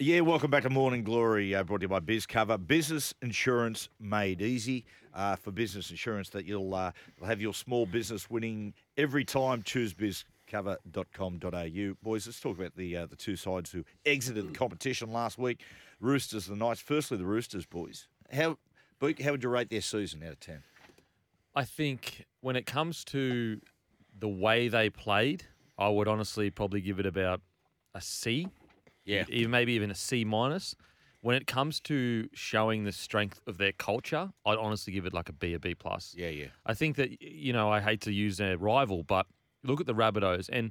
Yeah, welcome back to Morning Glory, uh, brought to you by Biz Cover. Business insurance made easy uh, for business insurance that you'll, uh, have your small business winning every time. Choose bizcover.com.au. Boys, let's talk about the uh, the two sides who exited the competition last week. Roosters and the Knights. Firstly, the Roosters, boys. How, how would you rate their season out of 10? I think when it comes to the way they played, I would honestly probably give it about a C. Yeah. Even maybe even a C minus. When it comes to showing the strength of their culture, I'd honestly give it like a B, a B plus. Yeah, yeah. I think that you know I hate to use their rival, but look at the Rabbitohs, and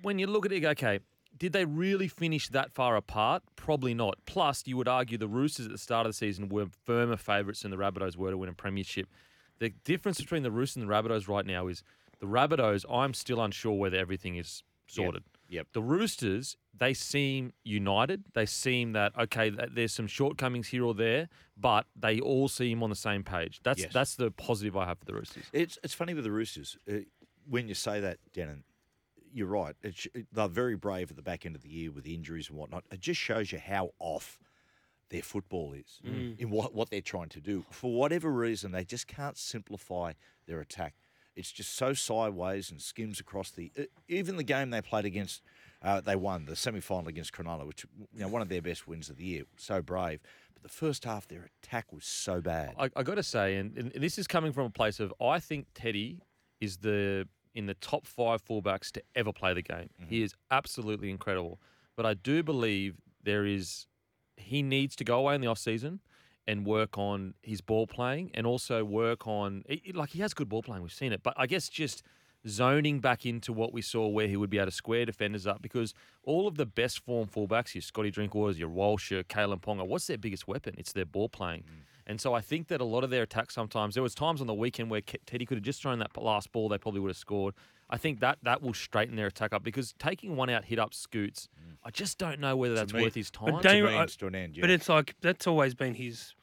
when you look at it, you go, okay, did they really finish that far apart? Probably not. Plus, you would argue the Roosters at the start of the season were firmer favourites than the Rabbitohs were to win a premiership. The difference between the Roosters and the Rabbitohs right now is the Rabbitohs. I'm still unsure whether everything is sorted. Yep. The Roosters, they seem united. They seem that okay, that there's some shortcomings here or there, but they all seem on the same page. That's Yes. that's the positive I have for the Roosters. It's it's funny with the Roosters. Uh, when you say that, Denan, you're right. It, sh- they're very brave at the back end of the year with injuries and whatnot. It just shows you how off their football is in what, what they're trying to do. For whatever reason, they just can't simplify their attack. It's just so sideways and skims across the. Even the game they played against, uh, they won the semi final against Cronulla, which you know one of their best wins of the year. So brave, but the first half their attack was so bad. I, I got to say, and, and this is coming from a place of I think Teddy is the in the top five fullbacks to ever play the game. He is absolutely incredible. But I do believe there is he needs to go away in the off season and work on his ball playing and also work on like he has good ball playing. We've seen it, but I guess just zoning back into what we saw where he would be able to square defenders up because all of the best form fullbacks, your Scotty Drinkwaters, your Walsh, your Kalyn Ponga, what's their biggest weapon? It's their ball playing. Mm. And so I think that a lot of their attacks sometimes there was times on the weekend where Teddy could have just thrown that last ball, they probably would have scored. I think that that will straighten their attack up because taking one out hit up scoots, I just don't know whether that's me- worth his time. But don't you- means to an end, But it's like that's always been his.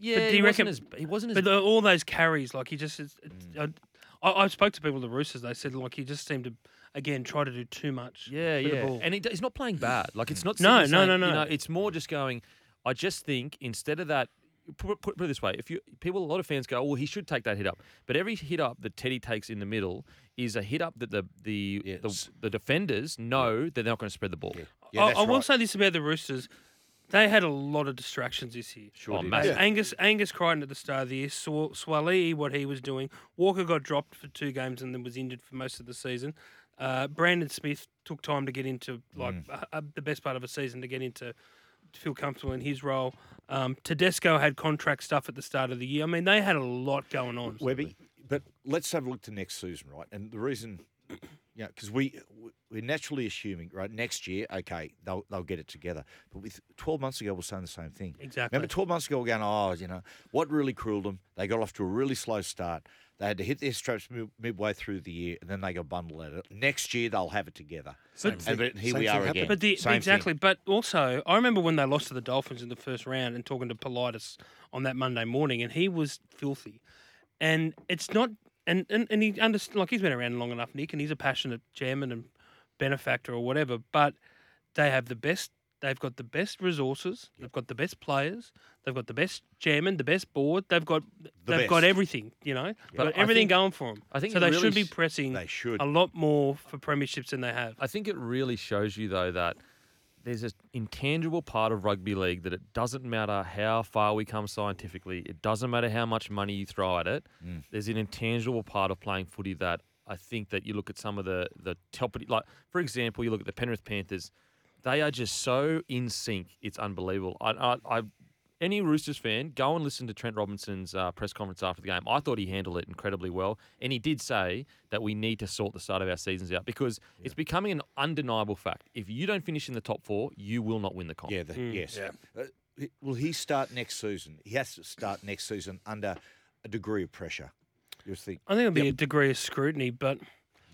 yeah, but do he, you wasn't reckon- as, he wasn't as But the, all those carries, like he just. It's, it's- Mm. I, I spoke to people at the Roosters. They said like he just seemed to again try to do too much. Yeah, with the yeah. ball. And he, he's not playing bad. Like it's not. No, sitting no, saying- no, You no. know, it's more just going. I just think instead of that, put, put, put it this way: if you people, a lot of fans go, "Well, he should take that hit up," but every hit up that Teddy takes in the middle is a hit up that the the Yes. the, the defenders know that they're not going to spread the ball. Yeah, I, I will right. say this about the Roosters: they had a lot of distractions this year. Sure, did. massive. Yeah. Angus Angus Crichton at the start of the year, Sw- Suaalii, what he was doing. Walker got dropped for two games and then was injured for most of the season. Uh, Brandon Smith took time to get into like Mm. uh, uh, the best part of a season to get into to feel comfortable in his role. Um, Tedesco had contract stuff at the start of the year. I mean, they had a lot going on. Webby, but let's have a look to next season, right? And the reason, yeah, because we we're naturally assuming, right, next year, okay, they'll they'll get it together. But with twelve months ago, we're saying the same thing. Exactly. Remember, twelve months ago, we're going, oh, you know, what really crueled them? They got off to a really slow start. They had to hit their straps mid- midway through the year, and then they got bundled at it. Next year, they'll have it together. Same and but here Same we thing are happened. again. But the, Same thing. exactly. But also, I remember when they lost to the Dolphins in the first round and talking to Politis on that Monday morning, and he was filthy. And it's not, and and, and he understands, like he's been around long enough, Nick, and he's a passionate chairman and benefactor or whatever. But they have the best. They've got the best resources. They've got the best players. They've got the best chairman, the best board. They've got they've got everything. You know, they've But got everything think- going for them. I think so they really should be pressing They should. a lot more for premierships than they have. I think it really shows you though that there's an intangible part of rugby league that it doesn't matter how far we come scientifically, it doesn't matter how much money you throw at it. Mm. There's an intangible part of playing footy that I think that you look at some of the the top like for example, you look at the Penrith Panthers, they are just so in sync. It's unbelievable. I, I, I any Roosters fan, go and listen to Trent Robinson's uh, press conference after the game. I thought he handled it incredibly well, and he did say that we need to sort the start of our seasons out because it's becoming an undeniable fact. If you don't finish in the top four, you will not win the comp. Yeah, the, yes. Yeah. Uh, will he start next season? He has to start next season under a degree of pressure. You think? I think it'll be a degree of scrutiny, but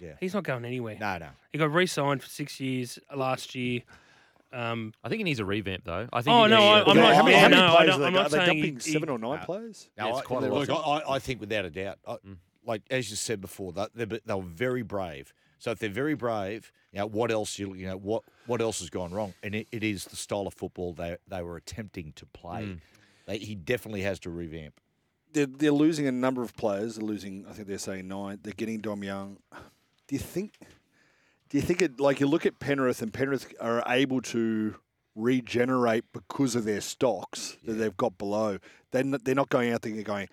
Yeah. he's not going anywhere. No, no. He got re-signed for six years last year. Um, I think he needs a revamp though. I think. Oh, he no, needs I- I'm How not- many, yeah, how many no, I players don't- are I'm they, not are they saying dumping he- seven or nine players? No, Yeah, it's I- quite a lot. look, I, I think without a doubt, I, Mm. like as you said before, that they, they were very brave. So if they're very brave, you know what else you you know what what else has gone wrong? And it, it is the style of football they they were attempting to play. Mm. They, he definitely has to revamp. They're, they're losing a number of players. They're losing, I think they're saying nine. They're getting Dom Young. Do you think? Do you think it like you look at Penrith and Penrith are able to regenerate because of their stocks that they've got below? They're not, they're not going out there and going,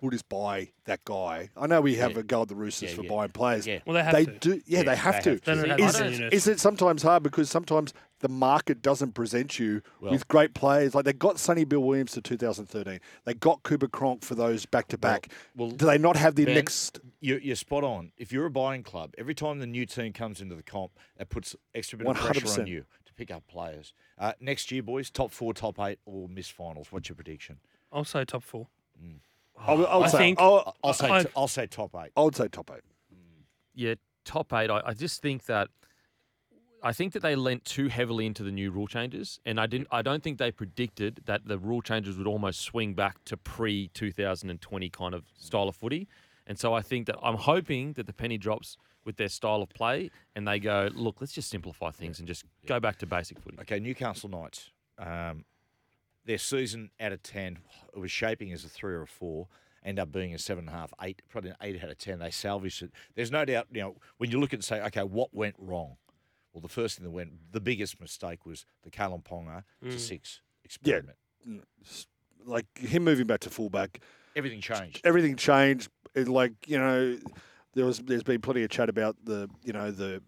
"We'll just buy that guy." I know we have Yeah. a go at the Roosters Yeah, for yeah. buying players. Yeah. well, they have they to. do. Yeah, Yeah, they have they to. have to. They have Is, the it- units. is it sometimes hard because sometimes the market doesn't present you Well- with great players? Like they got Sonny Bill Williams to 2013. They got Cooper Cronk for those back to back. well, Do they not have the Ben, next? You're, you're spot on. If you're a buying club, every time the new team comes into the comp, it puts extra bit of pressure 100%. on you to pick up players. Uh, next year, boys, top four, top eight, or miss finals. What's your prediction? I'll say top four. I would, I would I say. think- I'll, I'll say I- t- I'll say top eight. I would say top eight. yeah, top eight. I, I just think that I think that they lent too heavily into the new rule changes, and I didn't. I don't think they predicted that the rule changes would almost swing back to pre 2020 kind of style of footy. And so I think that I'm hoping that the penny drops with their style of play, and they go, look, let's just simplify things and just go back to basic footy. Okay, Newcastle Knights. Um, their season out of ten it was shaping as a three or a four. End up being a seven and a half, eight, probably an eight out of ten. They salvaged it. There's no doubt. You know, when you look at and say, okay, what went wrong? Well, the first thing that went, the biggest mistake was the Kalyn Ponga to mm. six experiment. Yeah. Like him moving back to fullback, Everything changed. everything changed. It, like you know, there was there's been plenty of chat about the you know the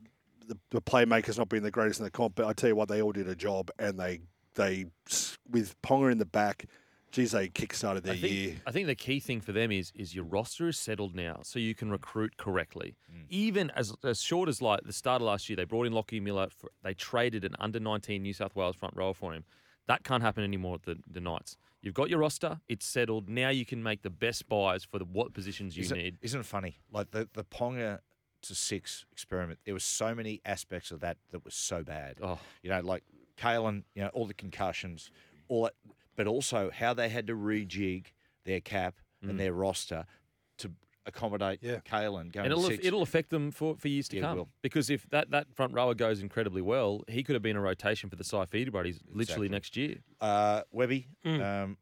the, the playmakers not being the greatest in the comp. But I tell you what, they all did a job, and they they with Ponga in the back, geez, they kickstarted their I think, year. I think the key thing for them is is your roster is settled now, so you can recruit correctly. Mm. Even as as short as like the start of last year, they brought in Lockie Miller. For, they traded an under nineteen New South Wales front rower for him. That can't happen anymore at the, the Knights. You've got your roster; it's settled. Now you can make the best buys for the what positions you Isn't, need. isn't it funny? Like the the Ponga to six experiment. There was so many aspects of that that was so bad. Oh, You know, like Kalyn, you know, all the concussions, all that, but also how they had to rejig their cap Mm. and their roster to accommodate Yeah. Kalyn going and it'll to six. it'll affect them for, for years to Yeah, come. Because if that, that front rower goes incredibly well, he could have been a rotation for the Saifiti buddies literally next year. uh, Webby, Mm. um,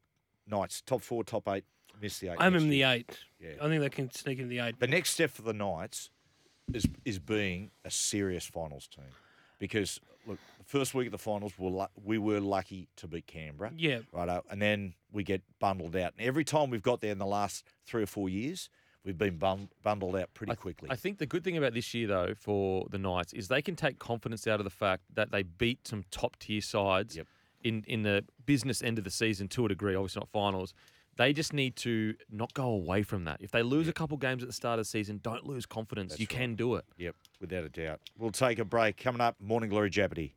Knights top four, top eight, Miss the eight. I'm in the eight. Yeah. I think they can sneak in the eight. The next step for the Knights is is being a serious finals team, because look, the first week of the finals, we were, lu- we were lucky to beat Canberra. Yeah. Righto. Uh, and then we get bundled out. And every time we've got there in the last three or four years, we've been bun- bundled out pretty I- quickly. I think the good thing about this year, though, for the Knights is they can take confidence out of the fact that they beat some top tier sides Yep. in, in the business end of the season to a degree, obviously not finals. They just need to not go away from that. If they lose a couple games at the start of the season, don't lose confidence. That's you right. can do it. yep, without a doubt. We'll take a break. Coming up, Morning Glory Jeopardy.